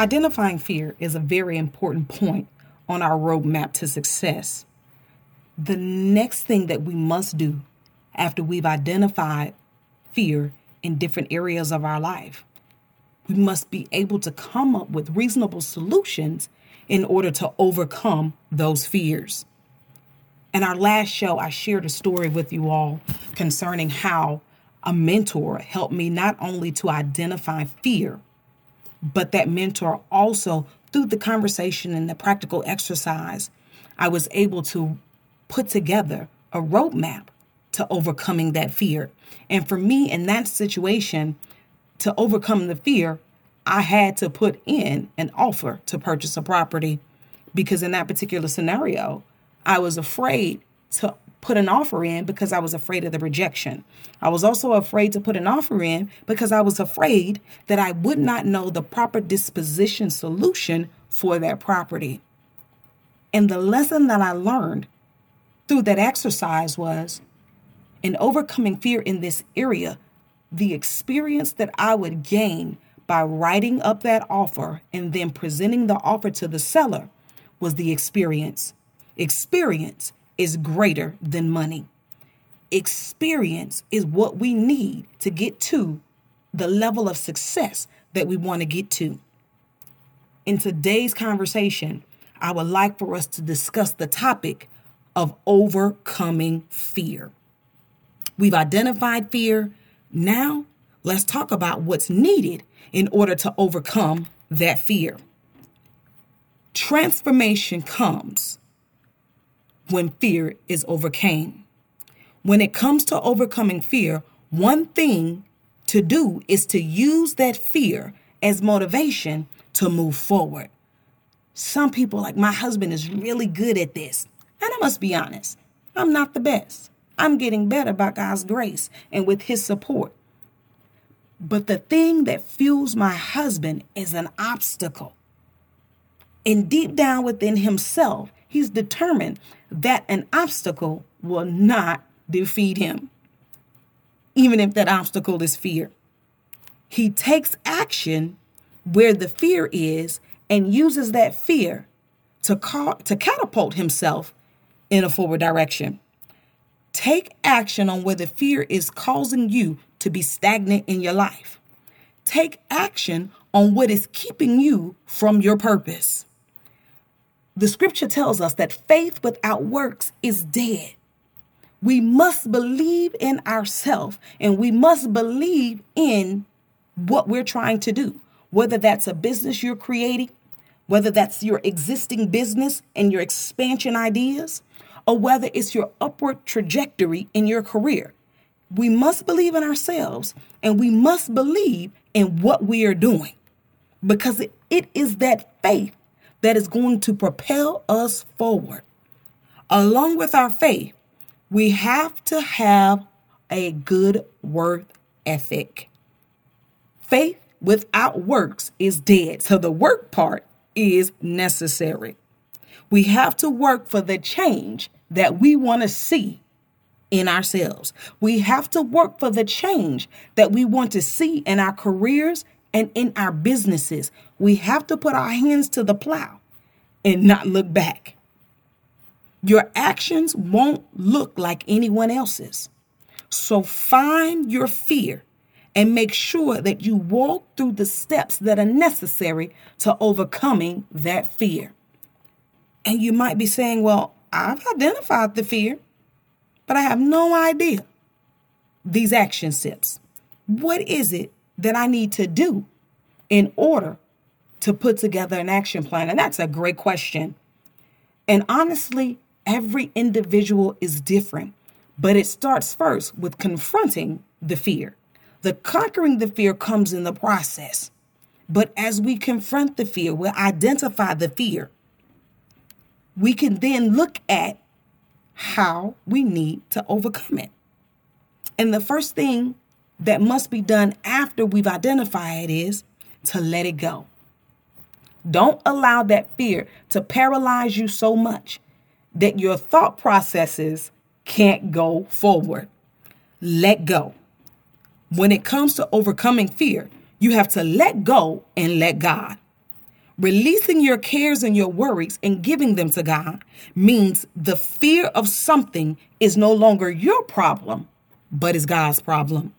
Identifying fear is a very important point on our roadmap to success. The next thing that we must do after we've identified fear in different areas of our life, we must be able to come up with reasonable solutions in order to overcome those fears. In our last show, I shared a story with you all concerning how a mentor helped me not only to identify fear, but that mentor also, through the conversation and the practical exercise, I was able to put together a roadmap to overcoming that fear. And for me in that situation, to overcome the fear, I had to put in an offer to purchase a property because in that particular scenario, I was afraid to put an offer in because I was afraid of the rejection. I was also afraid to put an offer in because I was afraid that I would not know the proper disposition solution for that property. And the lesson that I learned through that exercise was in overcoming fear in this area, the experience that I would gain by writing up that offer and then presenting the offer to the seller was the experience. Experience is greater than money. Experience is what we need to get to the level of success that we want to get to. In today's conversation, I would like for us to discuss the topic of overcoming fear. We've identified fear. Now, let's talk about what's needed in order to overcome that fear. Transformation comes when fear is overcame. When it comes to overcoming fear, one thing to do is to use that fear as motivation to move forward. Some people, like my husband, is really good at this. And I must be honest, I'm not the best. I'm getting better by God's grace and with his support. But the thing that fuels my husband is an obstacle. And deep down within himself, he's determined that an obstacle will not defeat him, even if that obstacle is fear. He takes action where the fear is and uses that fear to, to catapult himself in a forward direction. Take action on where the fear is causing you to be stagnant in your life. Take action on what is keeping you from your purpose. The scripture tells us that faith without works is dead. We must believe in ourselves and we must believe in what we're trying to do, whether that's a business you're creating, whether that's your existing business and your expansion ideas, or whether it's your upward trajectory in your career. We must believe in ourselves and we must believe in what we are doing because it, it is that faith that is going to propel us forward. Along with our faith, we have to have a good work ethic. Faith without works is dead. So the work part is necessary. We have to work for the change that we want to see in ourselves. We have to work for the change that we want to see in our careers and in our businesses. We have to put our hands to the plow and not look back. Your actions won't look like anyone else's. So find your fear and make sure that you walk through the steps that are necessary to overcoming that fear. And you might be saying, Well, I've identified the fear, but I have no idea these action steps. What is it that I need to do in order to put together an action plan? And that's a great question. And honestly, every individual is different, but it starts first with confronting the fear. The conquering the fear comes in the process. But as we confront the fear, we identify the fear, we can then look at how we need to overcome it. And the first thing that must be done after we've identified it is to let it go. Don't allow that fear to paralyze you so much that your thought processes can't go forward. Let go. When it comes to overcoming fear, you have to let go and let God. Releasing your cares and your worries and giving them to God means the fear of something is no longer your problem, but is God's problem.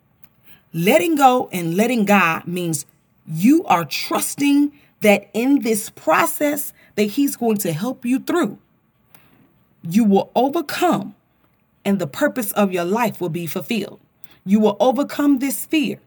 Letting go and letting God means you are trusting that in this process that he's going to help you through. You will overcome and the purpose of your life will be fulfilled. You will overcome this fear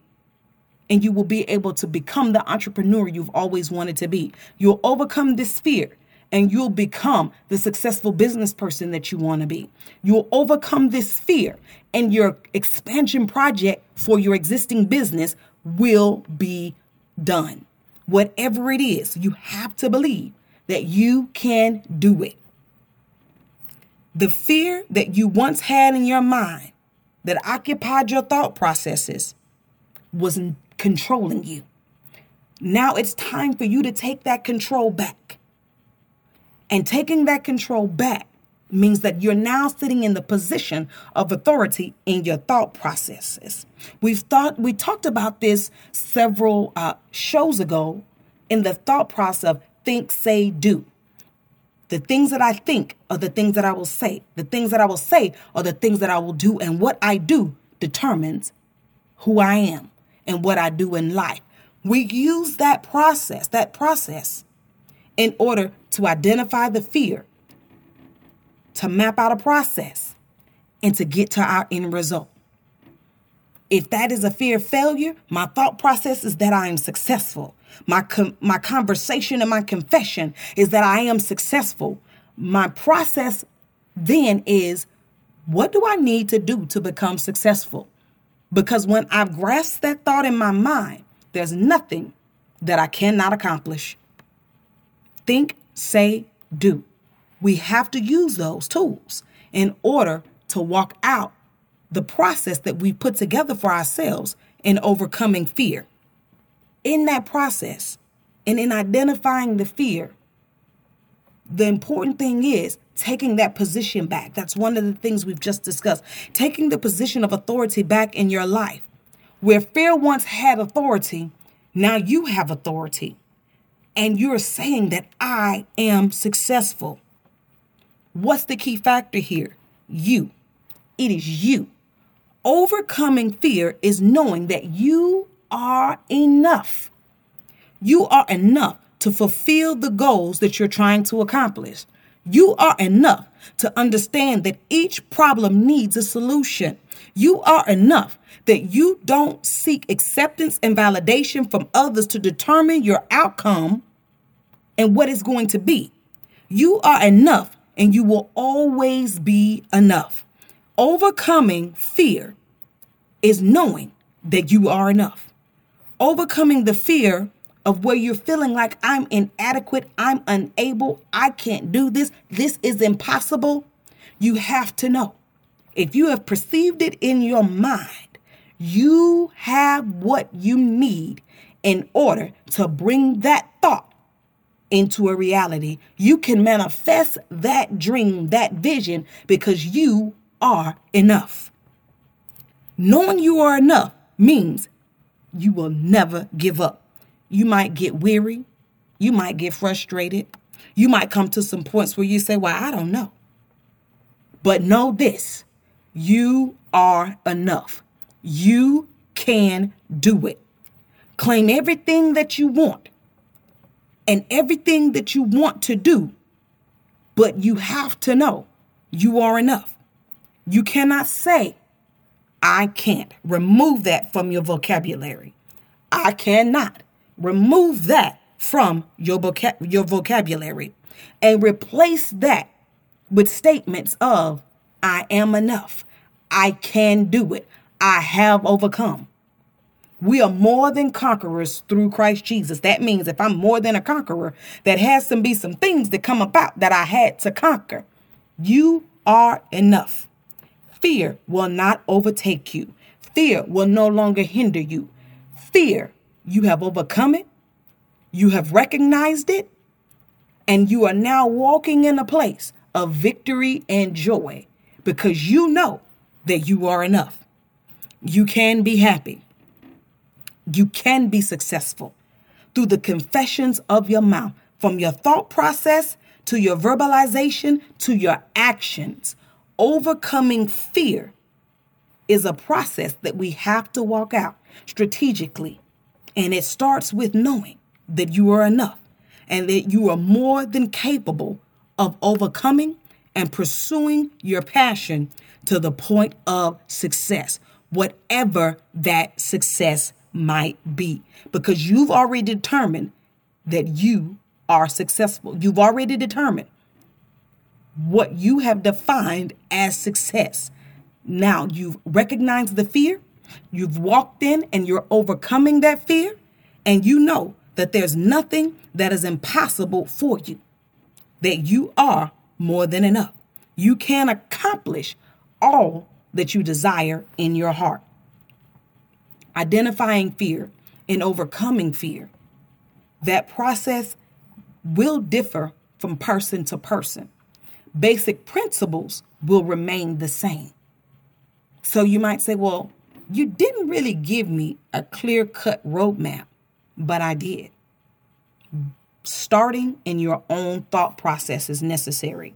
and you will be able to become the entrepreneur you've always wanted to be. You'll overcome this fear and you'll become the successful business person that you want to be. You'll overcome this fear and your expansion project for your existing business will be done. Whatever it is, you have to believe that you can do it. The fear that you once had in your mind that occupied your thought processes was controlling you. Now it's time for you to take that control back. And taking that control back means that you're now sitting in the position of authority in your thought processes. We've thought we talked about this several uh, shows ago in the thought process of think, say, do. The things that I think are the things that I will say. The things that I will say are the things that I will do. And what I do determines who I am and what I do in life. We use that process, that process, in order to identify the fear to map out a process and to get to our end result. If that is a fear of failure, my thought process is that I am successful. My, com- my conversation and my confession is that I am successful. My process then is what do I need to do to become successful? Because when I've grasped that thought in my mind, there's nothing that I cannot accomplish. Think, say, do we have to use those tools in order to walk out the process that we put together for ourselves in overcoming fear. In that process and in identifying the fear, the important thing is taking that position back. That's one of the things we've just discussed. Taking the position of authority back in your life. Where fear once had authority, now you have authority. And you're saying that I am successful. What's the key factor here? You. It is you. Overcoming fear is knowing that you are enough. You are enough to fulfill the goals that you're trying to accomplish. You are enough to understand that each problem needs a solution. You are enough that you don't seek acceptance and validation from others to determine your outcome and what it's going to be. You are enough and you will always be enough. Overcoming fear is knowing that you are enough. Overcoming the fear of where you're feeling like I'm inadequate, I'm unable, I can't do this, this is impossible. You have to know. If you have perceived it in your mind, you have what you need in order to bring that thought into a reality. You can manifest that dream, that vision, because you are enough. Knowing you are enough means you will never give up. You might get weary. You might get frustrated. You might come to some points where you say, Well, I don't know. But know this you are enough. You can do it. Claim everything that you want and everything that you want to do, but you have to know you are enough. You cannot say, I can't. Remove that from your vocabulary. I cannot. Remove that from your, vocab- your vocabulary and replace that with statements of, I am enough. I can do it. I have overcome. We are more than conquerors through Christ Jesus. That means if I'm more than a conqueror, that has to be some things that come about that I had to conquer. You are enough. Fear will not overtake you. Fear will no longer hinder you. Fear, you have overcome it. You have recognized it. And you are now walking in a place of victory and joy because you know that you are enough. You can be happy. You can be successful through the confessions of your mouth, from your thought process to your verbalization to your actions. Overcoming fear is a process that we have to walk out strategically. And it starts with knowing that you are enough and that you are more than capable of overcoming and pursuing your passion to the point of success, whatever that success might be, because you've already determined that you are successful. You've already determined what you have defined as success. Now you've recognized the fear, you've walked in and you're overcoming that fear, and you know that there's nothing that is impossible for you, that you are more than enough. You can accomplish all that you desire in your heart. Identifying fear and overcoming fear. That process will differ from person to person. Basic principles will remain the same. So you might say, well, you didn't really give me a clear cut roadmap, but I did. Starting in your own thought process is necessary.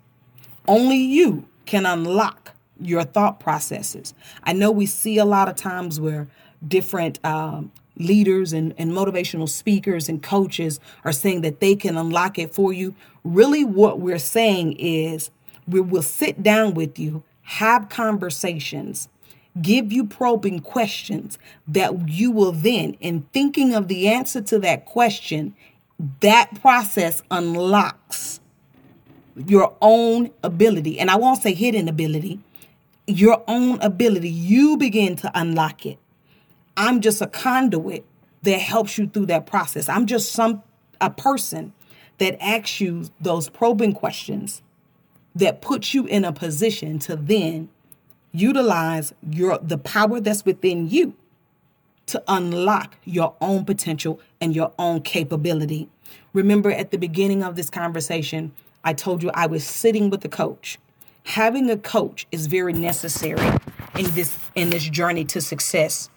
Only you can unlock your thought processes. I know we see a lot of times where different um, leaders and, and motivational speakers and coaches are saying that they can unlock it for you. Really, what we're saying is we will sit down with you, have conversations, give you probing questions that you will then, in thinking of the answer to that question, that process unlocks your own ability. And I won't say hidden ability, your own ability. You begin to unlock it. I'm just a conduit that helps you through that process. I'm just some a person that asks you those probing questions that puts you in a position to then utilize your the power that's within you to unlock your own potential and your own capability. Remember at the beginning of this conversation, I told you I was sitting with a coach. Having a coach is very necessary in this in this journey to success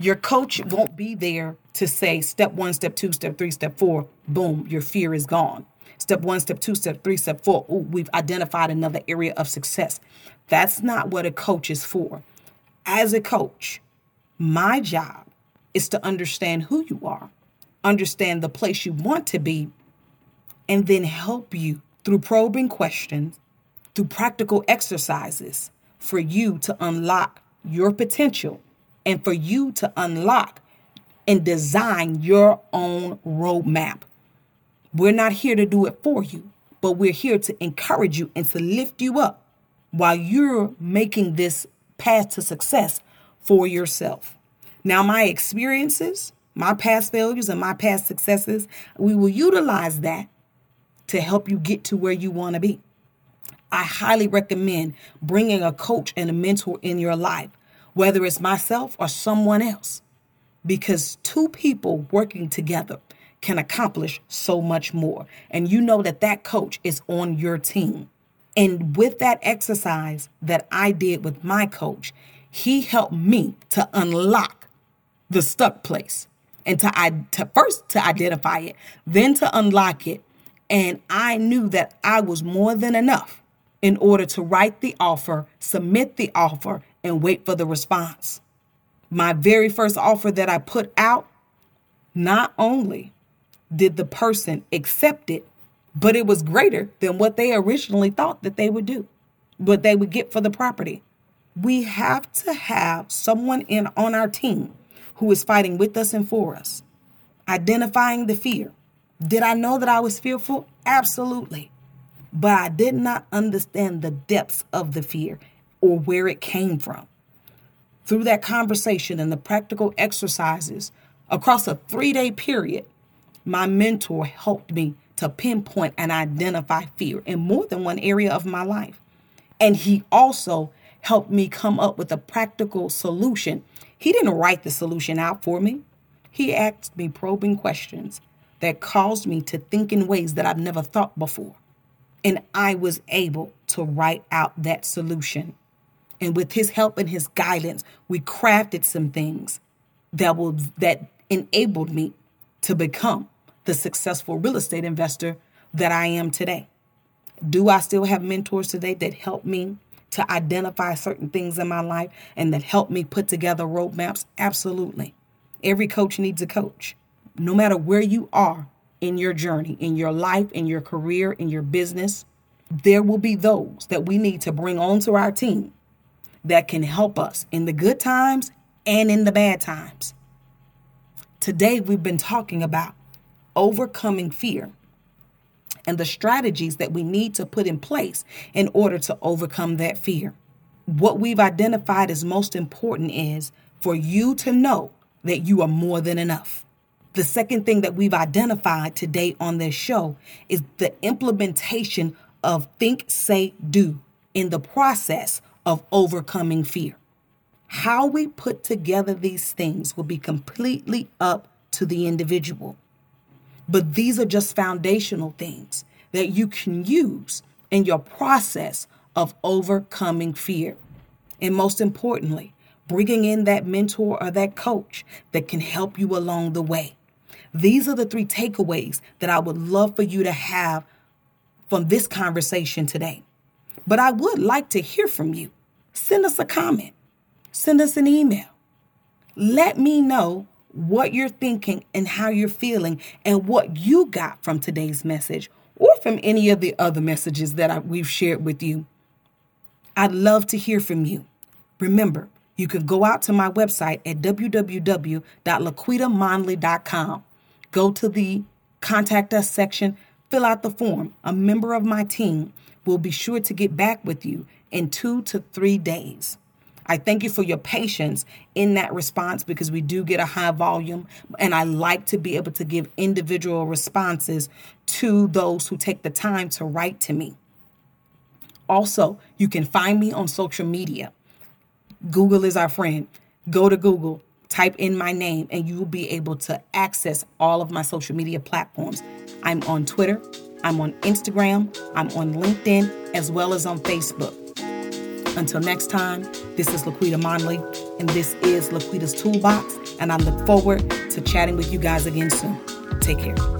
your coach won't be there to say step one, step two, step three, step four, boom, your fear is gone. Step one, step two, step three, step four, ooh, we've identified another area of success. That's not what a coach is for. As a coach, my job is to understand who you are, understand the place you want to be, and then help you through probing questions, through practical exercises for you to unlock your potential and for you to unlock and design your own roadmap. We're not here to do it for you, but we're here to encourage you and to lift you up while you're making this path to success for yourself. Now, my experiences, my past failures, and my past successes, we will utilize that to help you get to where you want to be. I highly recommend bringing a coach and a mentor in your life whether it's myself or someone else, because two people working together can accomplish so much more. And you know that that coach is on your team. And with that exercise that I did with my coach, he helped me to unlock the stuck place and to, to first to identify it, then to unlock it. And I knew that I was more than enough in order to write the offer, submit the offer, and wait for the response. My very first offer that I put out, not only did the person accept it, but it was greater than what they originally thought that they would do, what they would get for the property. We have to have someone in on our team who is fighting with us and for us, identifying the fear. Did I know that I was fearful? Absolutely. But I did not understand the depths of the fear or where it came from. Through that conversation and the practical exercises across a three day period, my mentor helped me to pinpoint and identify fear in more than one area of my life. And he also helped me come up with a practical solution. He didn't write the solution out for me, he asked me probing questions that caused me to think in ways that I've never thought before. And I was able to write out that solution and with his help and his guidance, we crafted some things that will that enabled me to become the successful real estate investor that I am today. Do I still have mentors today that help me to identify certain things in my life and that help me put together roadmaps? Absolutely. Every coach needs a coach. No matter where you are in your journey, in your life, in your career, in your business, there will be those that we need to bring onto our team that can help us in the good times and in the bad times. Today, we've been talking about overcoming fear and the strategies that we need to put in place in order to overcome that fear. What we've identified as most important is for you to know that you are more than enough. The second thing that we've identified today on this show is the implementation of think, say, do in the process of overcoming fear. How we put together these things will be completely up to the individual. But these are just foundational things that you can use in your process of overcoming fear. And most importantly, bringing in that mentor or that coach that can help you along the way. These are the three takeaways that I would love for you to have from this conversation today. But I would like to hear from you. Send us a comment, send us an email. Let me know what you're thinking and how you're feeling and what you got from today's message or from any of the other messages that I, we've shared with you. I'd love to hear from you. Remember, you can go out to my website at www.laquitamonley.com Go to the contact us section, fill out the form. A member of my team will be sure to get back with you in two to three days. I thank you for your patience in that response because we do get a high volume, and I like to be able to give individual responses to those who take the time to write to me. Also, you can find me on social media. Google is our friend. Go to Google, type in my name and you will be able to access all of my social media platforms. I'm on Twitter, I'm on Instagram, I'm on LinkedIn, as well as on Facebook. Until next time, this is Laquita Monley, and this is Laquita's Toolbox, and I look forward to chatting with you guys again soon. Take care.